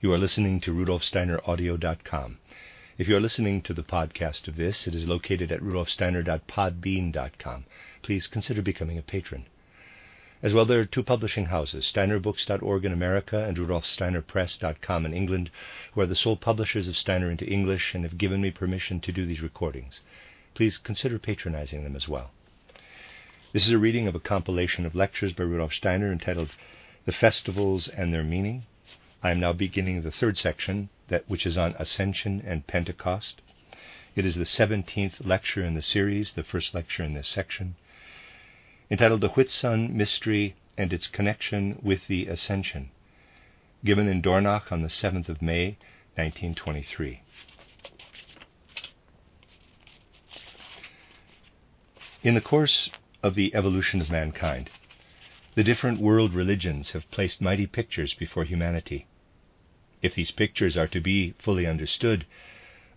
You are listening to rudolfsteineraudio.com. If you are listening to the podcast of this, it is located at rudolfsteiner.podbean.com. Please consider becoming a patron. As well, there are two publishing houses, steinerbooks.org in America and rudolfsteinerpress.com in England, who are the sole publishers of Steiner into English and have given me permission to do these recordings. Please consider patronizing them as well. This is a reading of a compilation of lectures by Rudolf Steiner entitled The Festivals and Their Meaning. I am now beginning the third section, that which is on Ascension and Pentecost. It is the 17th lecture in the series, the first lecture in this section, entitled The Whitsun Mystery and its Connection with the Ascension, given in Dornach on the 7th of May, 1923. In the course of the evolution of mankind, the different world religions have placed mighty pictures before humanity. If these pictures are to be fully understood,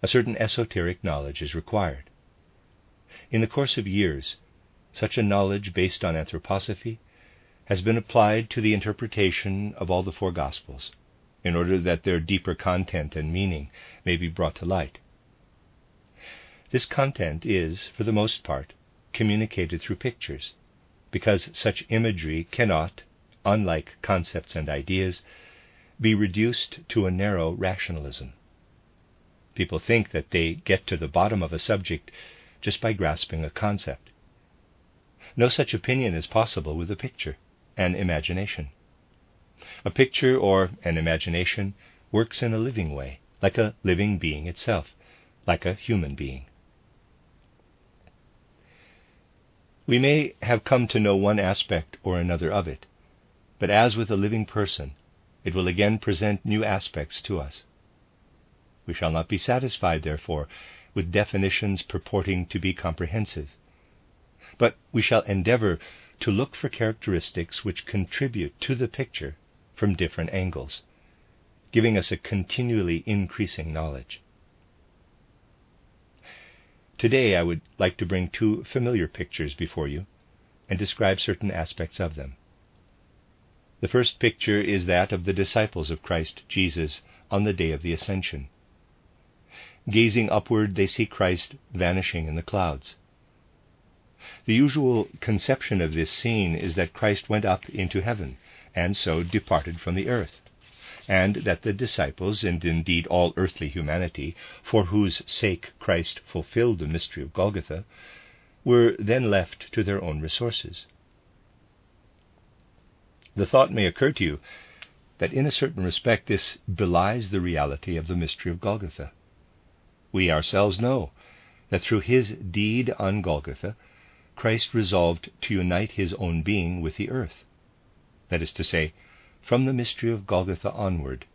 a certain esoteric knowledge is required. In the course of years, such a knowledge based on anthroposophy has been applied to the interpretation of all the four Gospels, in order that their deeper content and meaning may be brought to light. This content is, for the most part, communicated through pictures, because such imagery cannot, unlike concepts and ideas, be reduced to a narrow rationalism. People think that they get to the bottom of a subject just by grasping a concept. No such opinion is possible with a picture, an imagination. A picture or an imagination works in a living way, like a living being itself, like a human being. We may have come to know one aspect or another of it, but as with a living person, it will again present new aspects to us. We shall not be satisfied, therefore, with definitions purporting to be comprehensive, but we shall endeavor to look for characteristics which contribute to the picture from different angles, giving us a continually increasing knowledge. Today I would like to bring two familiar pictures before you and describe certain aspects of them. The first picture is that of the disciples of Christ Jesus on the day of the Ascension. Gazing upward, they see Christ vanishing in the clouds. The usual conception of this scene is that Christ went up into heaven and so departed from the earth, and that the disciples, and indeed all earthly humanity, for whose sake Christ fulfilled the mystery of Golgotha, were then left to their own resources the thought may occur to you that in a certain respect this belies the reality of the mystery of Golgotha. We ourselves know that through his deed on Golgotha, Christ resolved to unite his own being with the earth. That is to say, from the mystery of Golgotha onward,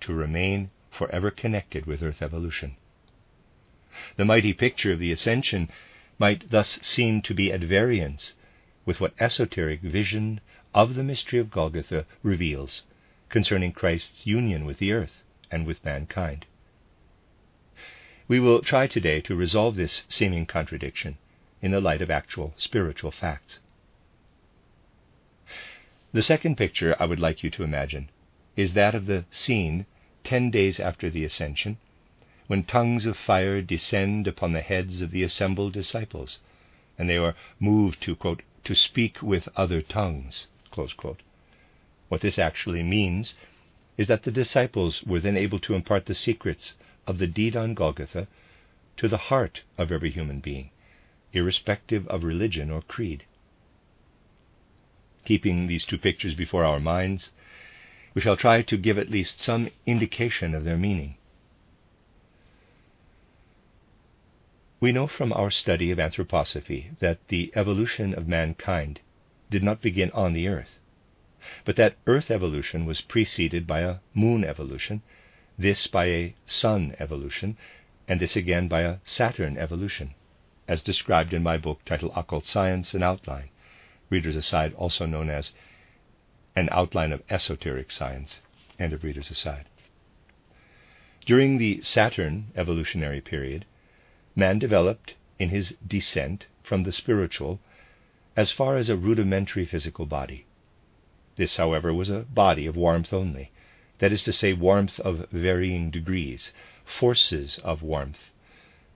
to remain forever connected with earth evolution. The mighty picture of the ascension might thus seem to be at variance with what esoteric vision of the mystery of Golgotha reveals concerning Christ's union with the earth and with mankind. We will try today to resolve this seeming contradiction in the light of actual spiritual facts. The second picture I would like you to imagine is that of the scene ten days after the Ascension, when tongues of fire descend upon the heads of the assembled disciples, and they are moved to, quote, to speak with other tongues. What this actually means is that the disciples were then able to impart the secrets of the deed on Golgotha to the heart of every human being, irrespective of religion or creed. Keeping these two pictures before our minds, we shall try to give at least some indication of their meaning. We know from our study of anthroposophy that the evolution of mankind did not begin on the Earth, but that Earth evolution was preceded by a moon evolution, this by a sun evolution, and this again by a Saturn evolution, as described in my book titled Occult Science An Outline, Reader's Aside, also known as An Outline of Esoteric Science, End of Reader's Aside. During the Saturn evolutionary period, man developed in his descent from the spiritual as far as a rudimentary physical body. This, however, was a body of warmth only, that is to say, warmth of varying degrees, forces of warmth,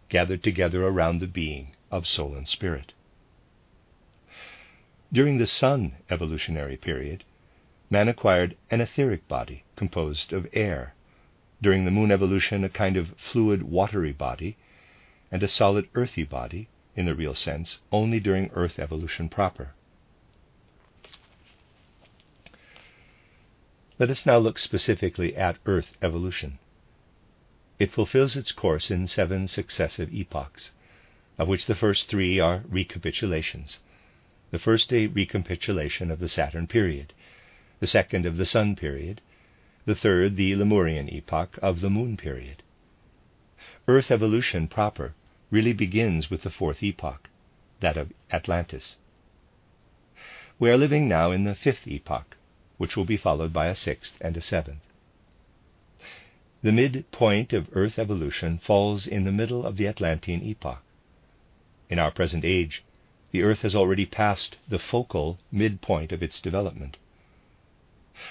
gathered together around the being of soul and spirit. During the Sun evolutionary period, man acquired an etheric body composed of air, during the Moon evolution, a kind of fluid watery body, and a solid earthy body, in the real sense, only during Earth evolution proper. Let us now look specifically at Earth evolution. It fulfills its course in seven successive epochs, of which the first three are recapitulations. The first a recapitulation of the Saturn period, the second of the Sun period, the third the Lemurian epoch of the Moon period. Earth evolution proper really begins with the fourth epoch, that of Atlantis. We are living now in the fifth epoch, which will be followed by a sixth and a seventh. The midpoint of Earth evolution falls in the middle of the Atlantean epoch. In our present age, the Earth has already passed the focal midpoint of its development.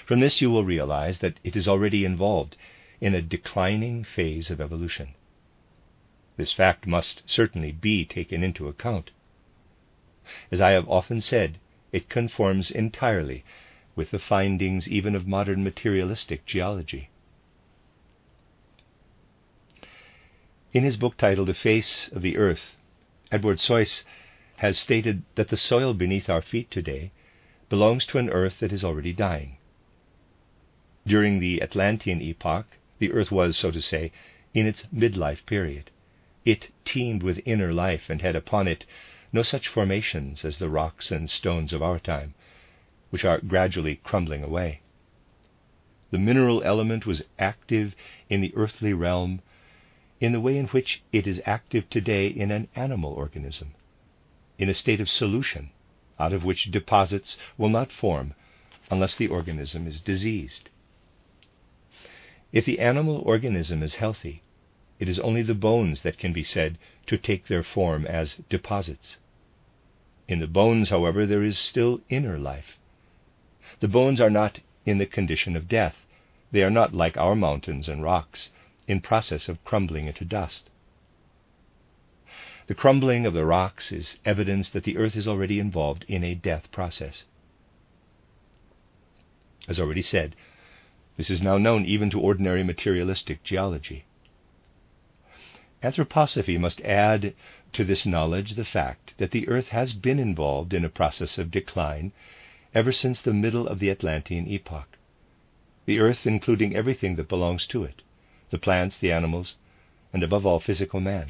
From this, you will realize that it is already involved in a declining phase of evolution. This fact must certainly be taken into account. As I have often said, it conforms entirely with the findings even of modern materialistic geology. In his book titled A Face of the Earth, Edward Suess has stated that the soil beneath our feet today belongs to an earth that is already dying. During the Atlantean epoch, the earth was, so to say, in its midlife period. It teemed with inner life and had upon it no such formations as the rocks and stones of our time, which are gradually crumbling away. The mineral element was active in the earthly realm in the way in which it is active today in an animal organism, in a state of solution, out of which deposits will not form unless the organism is diseased. If the animal organism is healthy, it is only the bones that can be said to take their form as deposits. In the bones, however, there is still inner life, the bones are not in the condition of death. They are not like our mountains and rocks, in process of crumbling into dust. The crumbling of the rocks is evidence that the earth is already involved in a death process. As already said, this is now known even to ordinary materialistic geology. Anthroposophy must add to this knowledge the fact that the earth has been involved in a process of decline ever since the middle of the Atlantean epoch. The earth, including everything that belongs to it the plants, the animals, and above all, physical man.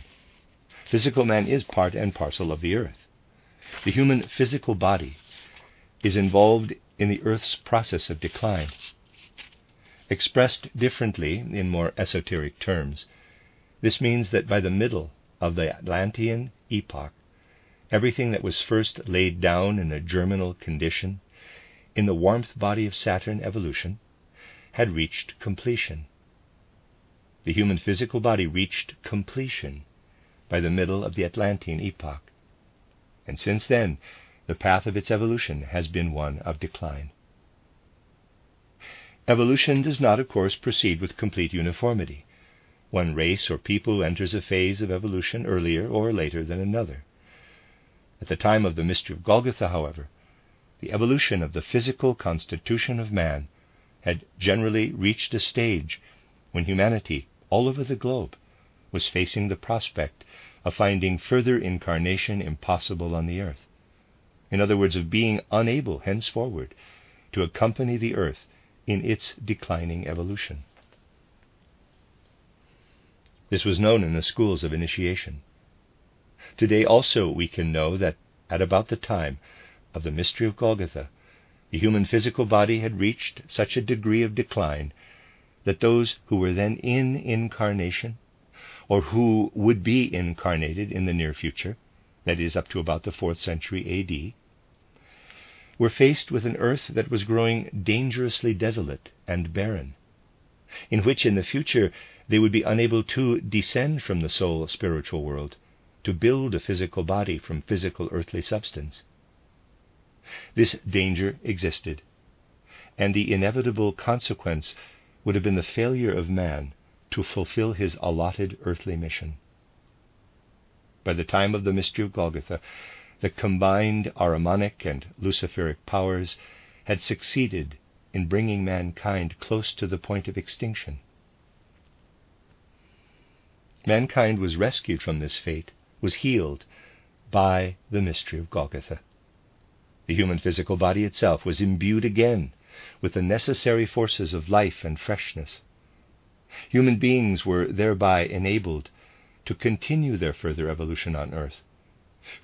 Physical man is part and parcel of the earth. The human physical body is involved in the earth's process of decline. Expressed differently in more esoteric terms, this means that by the middle of the Atlantean epoch, everything that was first laid down in a germinal condition in the warmth body of Saturn evolution had reached completion. The human physical body reached completion by the middle of the Atlantean epoch, and since then the path of its evolution has been one of decline. Evolution does not, of course, proceed with complete uniformity. One race or people enters a phase of evolution earlier or later than another. At the time of the mystery of Golgotha, however, the evolution of the physical constitution of man had generally reached a stage when humanity, all over the globe, was facing the prospect of finding further incarnation impossible on the earth. In other words, of being unable henceforward to accompany the earth in its declining evolution. This was known in the schools of initiation. Today also we can know that at about the time of the mystery of Golgotha, the human physical body had reached such a degree of decline that those who were then in incarnation, or who would be incarnated in the near future, that is, up to about the 4th century AD, were faced with an earth that was growing dangerously desolate and barren, in which in the future they would be unable to descend from the soul spiritual world to build a physical body from physical earthly substance. This danger existed, and the inevitable consequence would have been the failure of man to fulfill his allotted earthly mission. By the time of the mystery of Golgotha, the combined Ahrimanic and Luciferic powers had succeeded in bringing mankind close to the point of extinction. Mankind was rescued from this fate, was healed by the mystery of Golgotha. The human physical body itself was imbued again with the necessary forces of life and freshness. Human beings were thereby enabled to continue their further evolution on earth,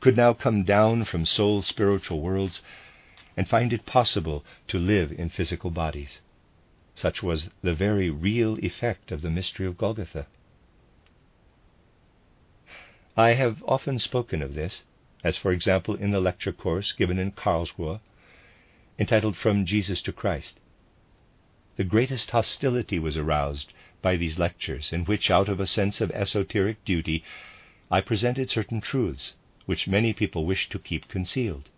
could now come down from soul spiritual worlds and find it possible to live in physical bodies. Such was the very real effect of the mystery of Golgotha. I have often spoken of this, as for example in the lecture course given in Karlsruhe, entitled From Jesus to Christ. The greatest hostility was aroused by these lectures, in which, out of a sense of esoteric duty, I presented certain truths which many people wish to keep concealed.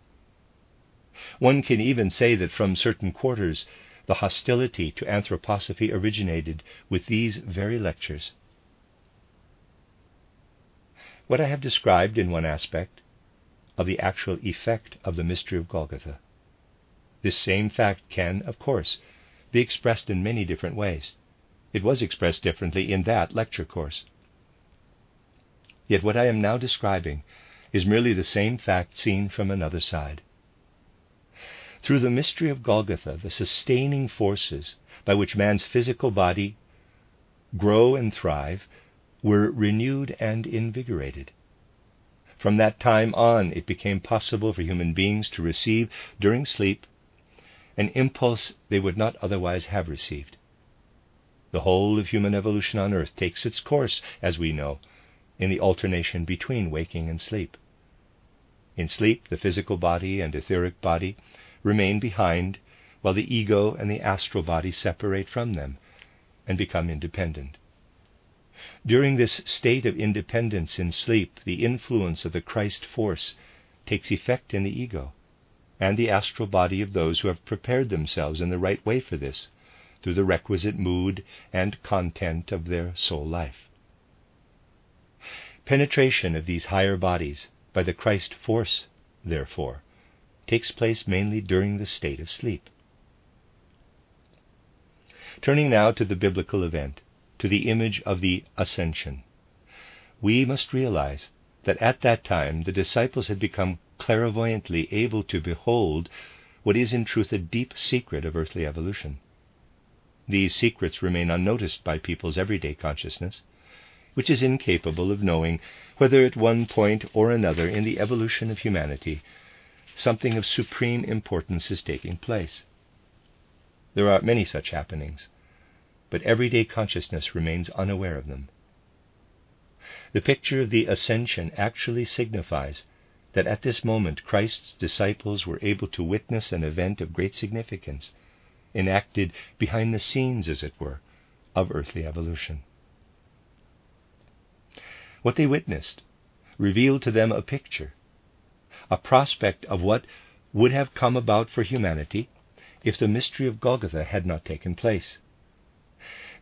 One can even say that from certain quarters the hostility to anthroposophy originated with these very lectures. What I have described in one aspect of the actual effect of the mystery of Golgotha. This same fact can, of course, be expressed in many different ways. It was expressed differently in that lecture course. Yet what I am now describing is merely the same fact seen from another side. Through the mystery of Golgotha, the sustaining forces by which man's physical body grow and thrive were renewed and invigorated. From that time on, it became possible for human beings to receive during sleep an impulse they would not otherwise have received. The whole of human evolution on earth takes its course, as we know, in the alternation between waking and sleep. In sleep, the physical body and etheric body remain behind, while the ego and the astral body separate from them and become independent. During this state of independence in sleep, the influence of the Christ force takes effect in the ego and the astral body of those who have prepared themselves in the right way for this, through the requisite mood and content of their soul life. Penetration of these higher bodies by the Christ force, therefore, takes place mainly during the state of sleep. Turning now to the biblical event, to the image of the ascension. We must realize that at that time the disciples had become clairvoyantly able to behold what is in truth a deep secret of earthly evolution. These secrets remain unnoticed by people's everyday consciousness, which is incapable of knowing whether at one point or another in the evolution of humanity something of supreme importance is taking place. There are many such happenings but everyday consciousness remains unaware of them. The picture of the ascension actually signifies that at this moment Christ's disciples were able to witness an event of great significance, enacted behind the scenes, as it were, of earthly evolution. What they witnessed revealed to them a picture, a prospect of what would have come about for humanity if the mystery of Golgotha had not taken place.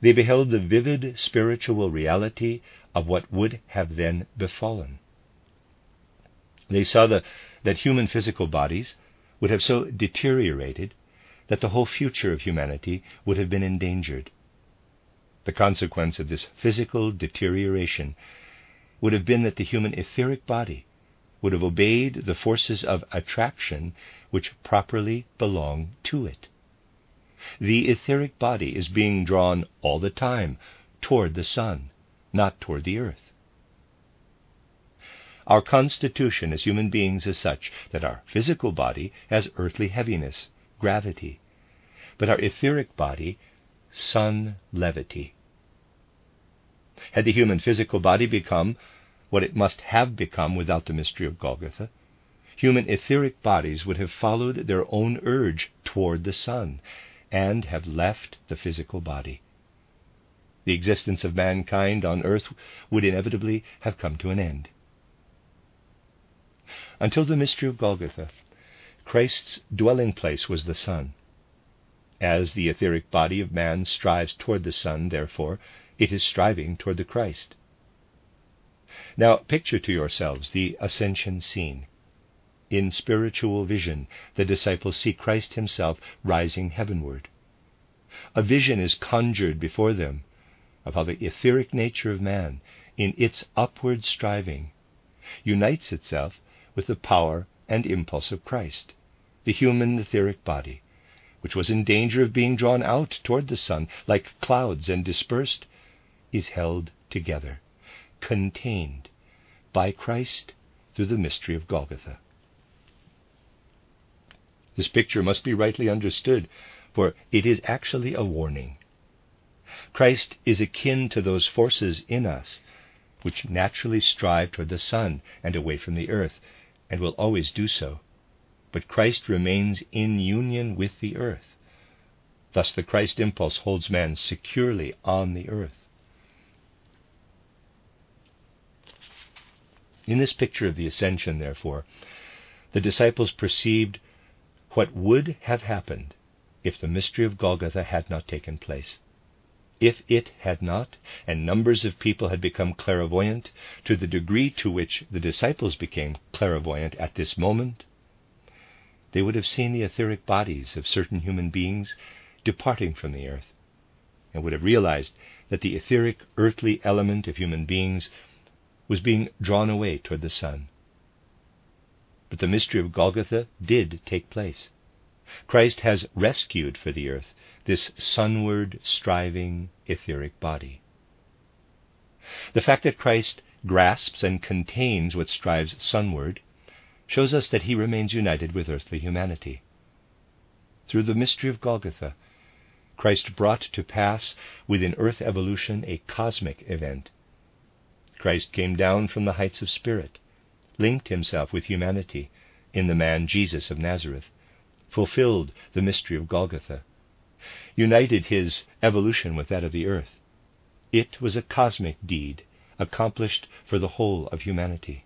They beheld the vivid spiritual reality of what would have then befallen. They saw the, that human physical bodies would have so deteriorated that the whole future of humanity would have been endangered. The consequence of this physical deterioration would have been that the human etheric body would have obeyed the forces of attraction which properly belong to it. The etheric body is being drawn all the time toward the sun, not toward the earth. Our constitution as human beings is such that our physical body has earthly heaviness, gravity, but our etheric body, sun levity. Had the human physical body become what it must have become without the mystery of Golgotha, human etheric bodies would have followed their own urge toward the sun and have left the physical body. The existence of mankind on earth would inevitably have come to an end. Until the mystery of Golgotha, Christ's dwelling place was the sun. As the etheric body of man strives toward the sun, therefore, it is striving toward the Christ. Now, picture to yourselves the ascension scene. In spiritual vision, the disciples see Christ Himself rising heavenward. A vision is conjured before them of how the etheric nature of man, in its upward striving, unites itself with the power and impulse of Christ, the human etheric body, which was in danger of being drawn out toward the sun like clouds and dispersed, is held together, contained by Christ through the mystery of Golgotha. This picture must be rightly understood, for it is actually a warning. Christ is akin to those forces in us which naturally strive toward the sun and away from the earth, and will always do so. But Christ remains in union with the earth. Thus, the Christ impulse holds man securely on the earth. In this picture of the ascension, therefore, the disciples perceived what would have happened if the mystery of Golgotha had not taken place. If it had not, and numbers of people had become clairvoyant to the degree to which the disciples became clairvoyant at this moment, they would have seen the etheric bodies of certain human beings departing from the earth, and would have realized that the etheric earthly element of human beings was being drawn away toward the sun. But the mystery of Golgotha did take place. Christ has rescued for the earth this sunward striving etheric body. The fact that Christ grasps and contains what strives sunward shows us that he remains united with earthly humanity. Through the mystery of Golgotha, Christ brought to pass within earth evolution a cosmic event Christ came down from the heights of spirit, linked himself with humanity in the man Jesus of Nazareth, fulfilled the mystery of Golgotha, united his evolution with that of the earth. It was a cosmic deed accomplished for the whole of humanity.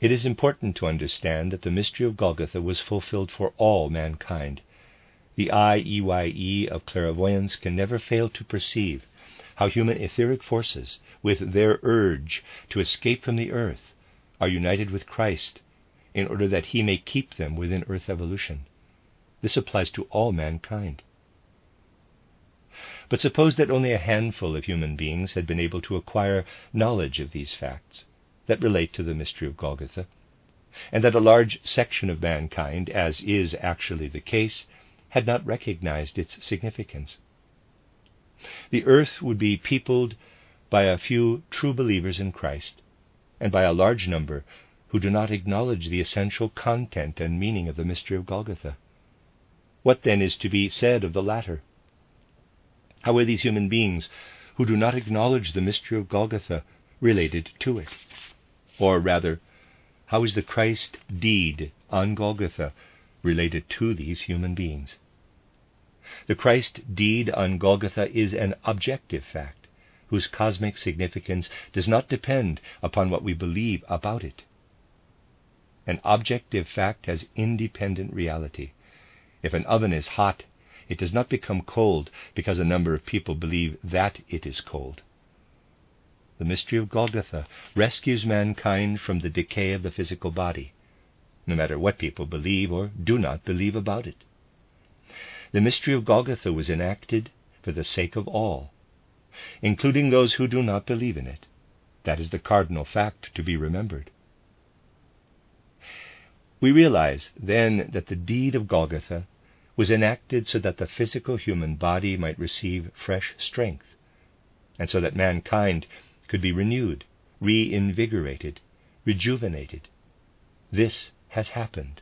It is important to understand that the mystery of Golgotha was fulfilled for all mankind. The IEYE of clairvoyance can never fail to perceive how human etheric forces, with their urge to escape from the earth, are united with Christ in order that he may keep them within earth evolution. This applies to all mankind. But suppose that only a handful of human beings had been able to acquire knowledge of these facts that relate to the mystery of Golgotha, and that a large section of mankind, as is actually the case, had not recognized its significance. The earth would be peopled by a few true believers in Christ, and by a large number who do not acknowledge the essential content and meaning of the mystery of Golgotha. What then is to be said of the latter? How are these human beings who do not acknowledge the mystery of Golgotha related to it? Or rather, how is the Christ deed on Golgotha related to these human beings? The Christ deed on Golgotha is an objective fact, whose cosmic significance does not depend upon what we believe about it. An objective fact has independent reality. If an oven is hot, it does not become cold because a number of people believe that it is cold. The mystery of Golgotha rescues mankind from the decay of the physical body, no matter what people believe or do not believe about it. The mystery of Golgotha was enacted for the sake of all, including those who do not believe in it. That is the cardinal fact to be remembered. We realize then that the deed of Golgotha was enacted so that the physical human body might receive fresh strength, and so that mankind could be renewed, reinvigorated, rejuvenated. This has happened.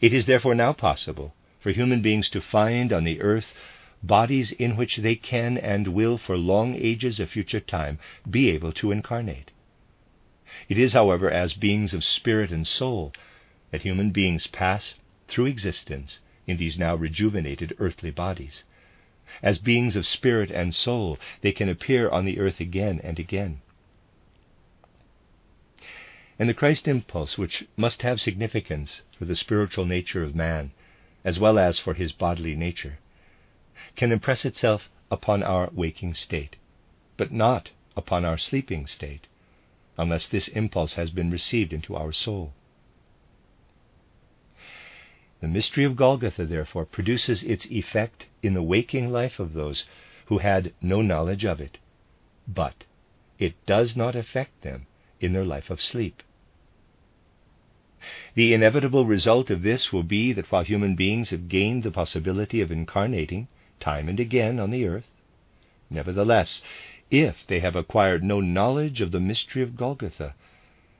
It is therefore now possible for human beings to find on the earth bodies in which they can and will, for long ages of future time, be able to incarnate. It is, however, as beings of spirit and soul that human beings pass through existence in these now rejuvenated earthly bodies. As beings of spirit and soul, they can appear on the earth again and again. And the Christ impulse, which must have significance for the spiritual nature of man, as well as for his bodily nature, can impress itself upon our waking state, but not upon our sleeping state, unless this impulse has been received into our soul. The mystery of Golgotha, therefore, produces its effect in the waking life of those who had no knowledge of it, but it does not affect them in their life of sleep. The inevitable result of this will be that while human beings have gained the possibility of incarnating time and again on the earth, nevertheless, if they have acquired no knowledge of the mystery of Golgotha,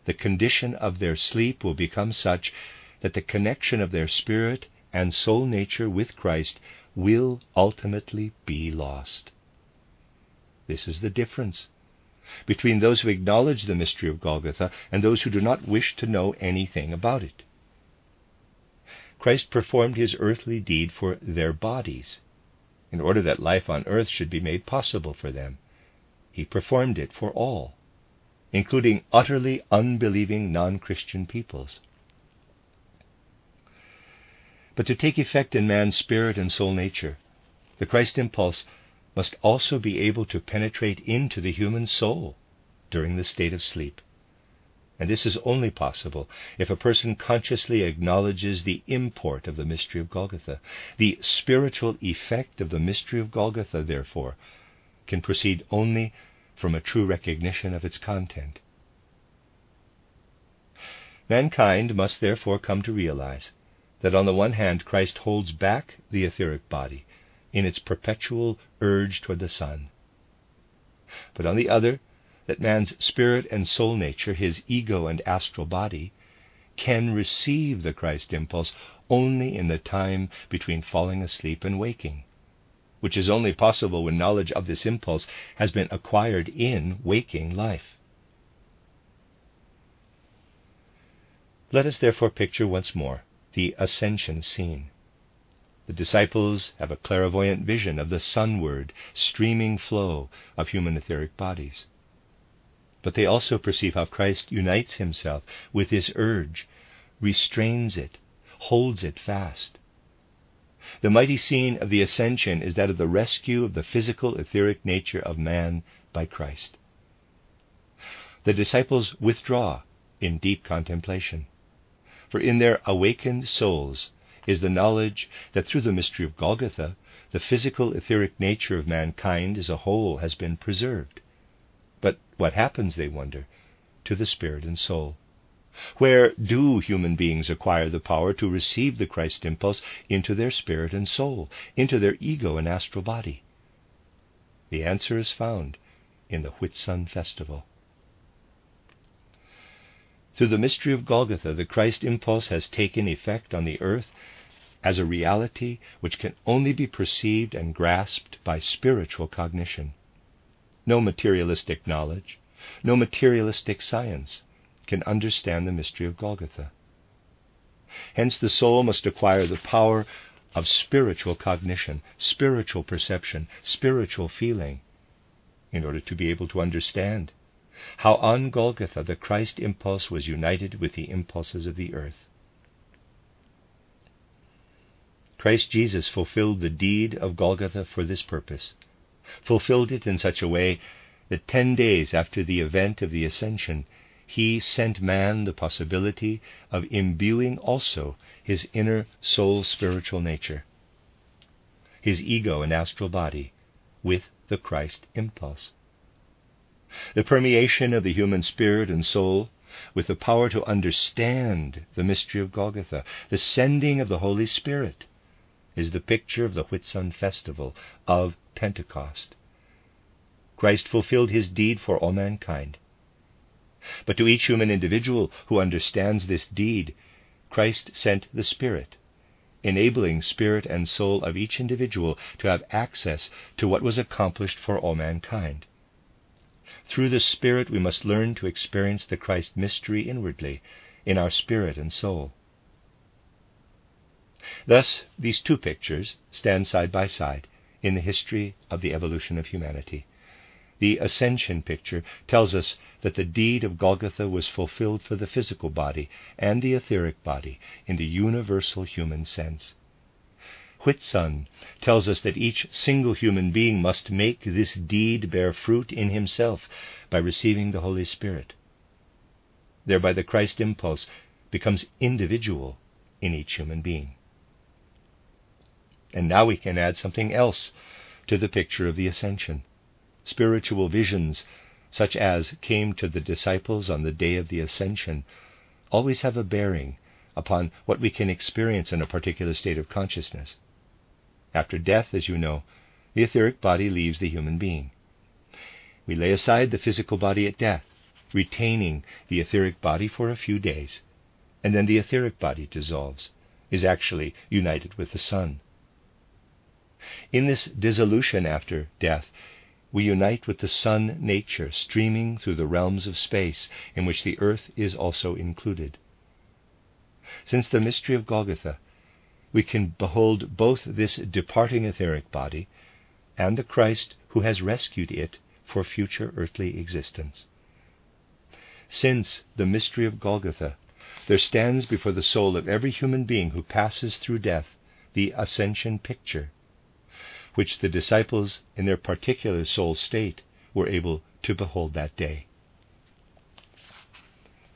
the condition of their sleep will become such that the connection of their spirit and soul nature with Christ will ultimately be lost. This is the difference between those who acknowledge the mystery of Golgotha and those who do not wish to know anything about it. Christ performed his earthly deed for their bodies, in order that life on earth should be made possible for them. He performed it for all, including utterly unbelieving non Christian peoples. But to take effect in man's spirit and soul nature, the Christ impulse must also be able to penetrate into the human soul during the state of sleep. And this is only possible if a person consciously acknowledges the import of the mystery of Golgotha. The spiritual effect of the mystery of Golgotha, therefore, can proceed only from a true recognition of its content. Mankind must therefore come to realize that on the one hand Christ holds back the etheric body in its perpetual urge toward the sun. But on the other, that man's spirit and soul nature, his ego and astral body, can receive the Christ impulse only in the time between falling asleep and waking, which is only possible when knowledge of this impulse has been acquired in waking life. Let us therefore picture once more the ascension scene. The disciples have a clairvoyant vision of the sunward, streaming flow of human etheric bodies. But they also perceive how Christ unites himself with this urge, restrains it, holds it fast. The mighty scene of the ascension is that of the rescue of the physical etheric nature of man by Christ. The disciples withdraw in deep contemplation, for in their awakened souls is the knowledge that through the mystery of Golgotha, the physical etheric nature of mankind as a whole has been preserved. But what happens, they wonder, to the spirit and soul? Where do human beings acquire the power to receive the Christ impulse into their spirit and soul, into their ego and astral body? The answer is found in the Whitsun festival. Through the mystery of Golgotha, the Christ impulse has taken effect on the earth as a reality which can only be perceived and grasped by spiritual cognition. No materialistic knowledge, no materialistic science can understand the mystery of Golgotha. Hence, the soul must acquire the power of spiritual cognition, spiritual perception, spiritual feeling, in order to be able to understand how on Golgotha the Christ impulse was united with the impulses of the earth. Christ Jesus fulfilled the deed of Golgotha for this purpose, fulfilled it in such a way that ten days after the event of the ascension, he sent man the possibility of imbuing also his inner soul spiritual nature, his ego and astral body, with the Christ impulse. The permeation of the human spirit and soul with the power to understand the mystery of Golgotha, the sending of the Holy Spirit, is the picture of the Whitsun festival of Pentecost. Christ fulfilled his deed for all mankind. But to each human individual who understands this deed, Christ sent the Spirit, enabling spirit and soul of each individual to have access to what was accomplished for all mankind. Through the Spirit, we must learn to experience the Christ mystery inwardly in our spirit and soul. Thus, these two pictures stand side by side in the history of the evolution of humanity. The ascension picture tells us that the deed of Golgotha was fulfilled for the physical body and the etheric body in the universal human sense. Whitsun tells us that each single human being must make this deed bear fruit in himself by receiving the Holy Spirit. Thereby, the Christ impulse becomes individual in each human being. And now we can add something else to the picture of the ascension spiritual visions, such as came to the disciples on the day of the ascension, always have a bearing upon what we can experience in a particular state of consciousness. After death, as you know, the etheric body leaves the human being. We lay aside the physical body at death, retaining the etheric body for a few days, and then the etheric body dissolves, is actually united with the sun. In this dissolution after death, we unite with the sun nature streaming through the realms of space, in which the earth is also included. Since the mystery of Golgotha, we can behold both this departing etheric body and the Christ who has rescued it for future earthly existence. Since the mystery of Golgotha, there stands before the soul of every human being who passes through death the ascension picture which the disciples in their particular soul state were able to behold that day.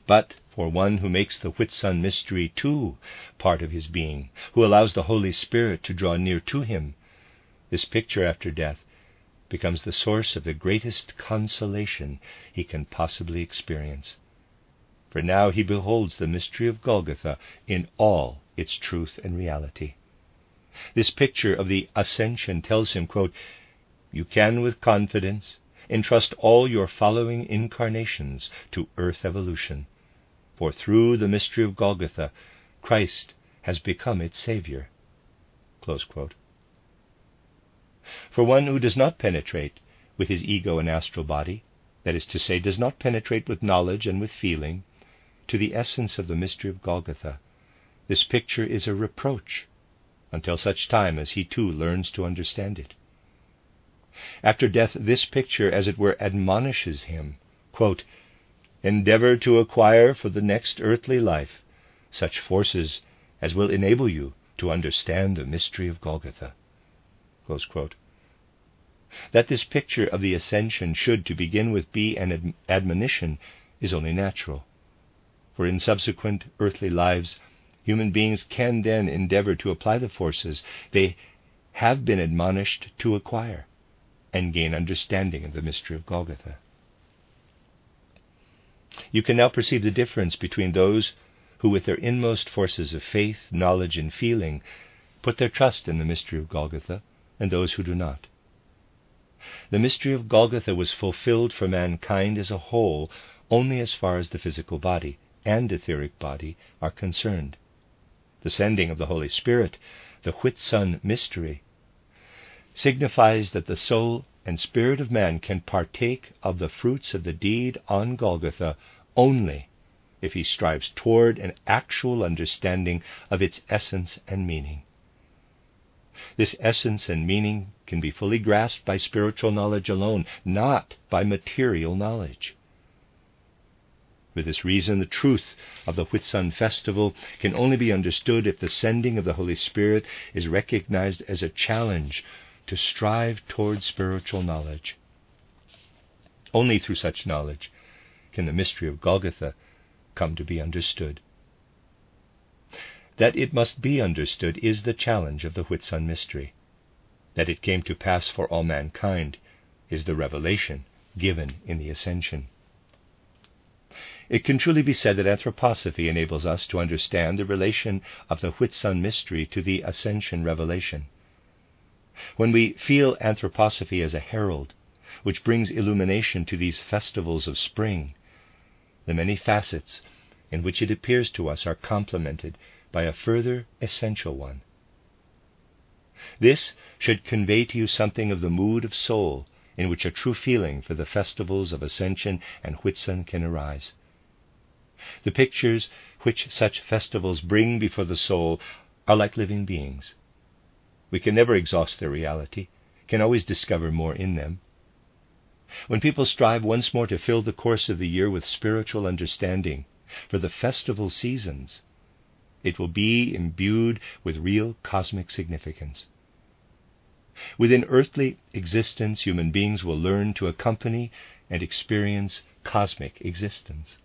But for one who makes the Whitsun mystery too part of his being, who allows the Holy Spirit to draw near to him, this picture after death becomes the source of the greatest consolation he can possibly experience. For now he beholds the mystery of Golgotha in all its truth and reality. This picture of the ascension tells him, quote, You can with confidence entrust all your following incarnations to earth evolution, for through the mystery of Golgotha, Christ has become its Savior. For one who does not penetrate with his ego and astral body, that is to say, does not penetrate with knowledge and with feeling, to the essence of the mystery of Golgotha, this picture is a reproach until such time as he too learns to understand it. After death, this picture, as it were, admonishes him quote, Endeavor to acquire for the next earthly life such forces as will enable you to understand the mystery of Golgotha. That this picture of the ascension should, to begin with, be an ad- admonition is only natural. For in subsequent earthly lives, Human beings can then endeavor to apply the forces they have been admonished to acquire and gain understanding of the mystery of Golgotha. You can now perceive the difference between those who, with their inmost forces of faith, knowledge, and feeling, put their trust in the mystery of Golgotha, and those who do not. The mystery of Golgotha was fulfilled for mankind as a whole only as far as the physical body and etheric body are concerned the sending of the Holy Spirit, the Whitsun mystery, signifies that the soul and spirit of man can partake of the fruits of the deed on Golgotha only if he strives toward an actual understanding of its essence and meaning. This essence and meaning can be fully grasped by spiritual knowledge alone, not by material knowledge. For this reason, the truth of the Whitsun festival can only be understood if the sending of the Holy Spirit is recognized as a challenge to strive toward spiritual knowledge. Only through such knowledge can the mystery of Golgotha come to be understood. That it must be understood is the challenge of the Whitsun mystery. That it came to pass for all mankind is the revelation given in the Ascension. It can truly be said that anthroposophy enables us to understand the relation of the Whitsun mystery to the Ascension revelation. When we feel anthroposophy as a herald, which brings illumination to these festivals of spring, the many facets in which it appears to us are complemented by a further essential one. This should convey to you something of the mood of soul in which a true feeling for the festivals of Ascension and Whitsun can arise. The pictures which such festivals bring before the soul are like living beings. We can never exhaust their reality, can always discover more in them. when people strive once more to fill the course of the year with spiritual understanding for the festival seasons, it will be imbued with real cosmic significance. Within earthly existence, human beings will learn to accompany and experience cosmic existence.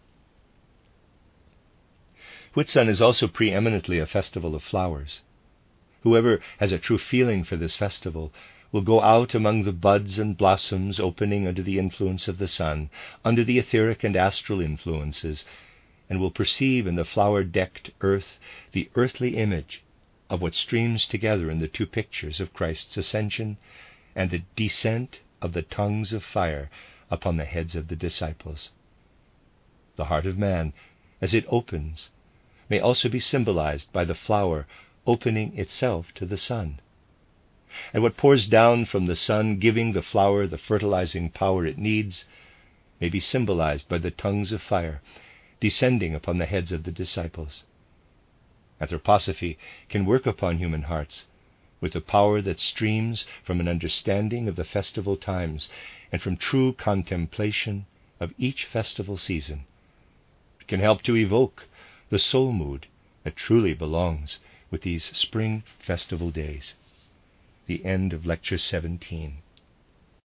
Whitsun is also preeminently a festival of flowers. Whoever has a true feeling for this festival will go out among the buds and blossoms opening under the influence of the sun, under the etheric and astral influences, and will perceive in the flower decked earth the earthly image of what streams together in the two pictures of Christ's ascension and the descent of the tongues of fire upon the heads of the disciples. The heart of man, as it opens, may also be symbolized by the flower opening itself to the sun. And what pours down from the sun, giving the flower the fertilizing power it needs, may be symbolized by the tongues of fire descending upon the heads of the disciples. Anthroposophy can work upon human hearts with the power that streams from an understanding of the festival times and from true contemplation of each festival season. It can help to evoke the soul mood that truly belongs with these spring festival days. The end of Lecture 17.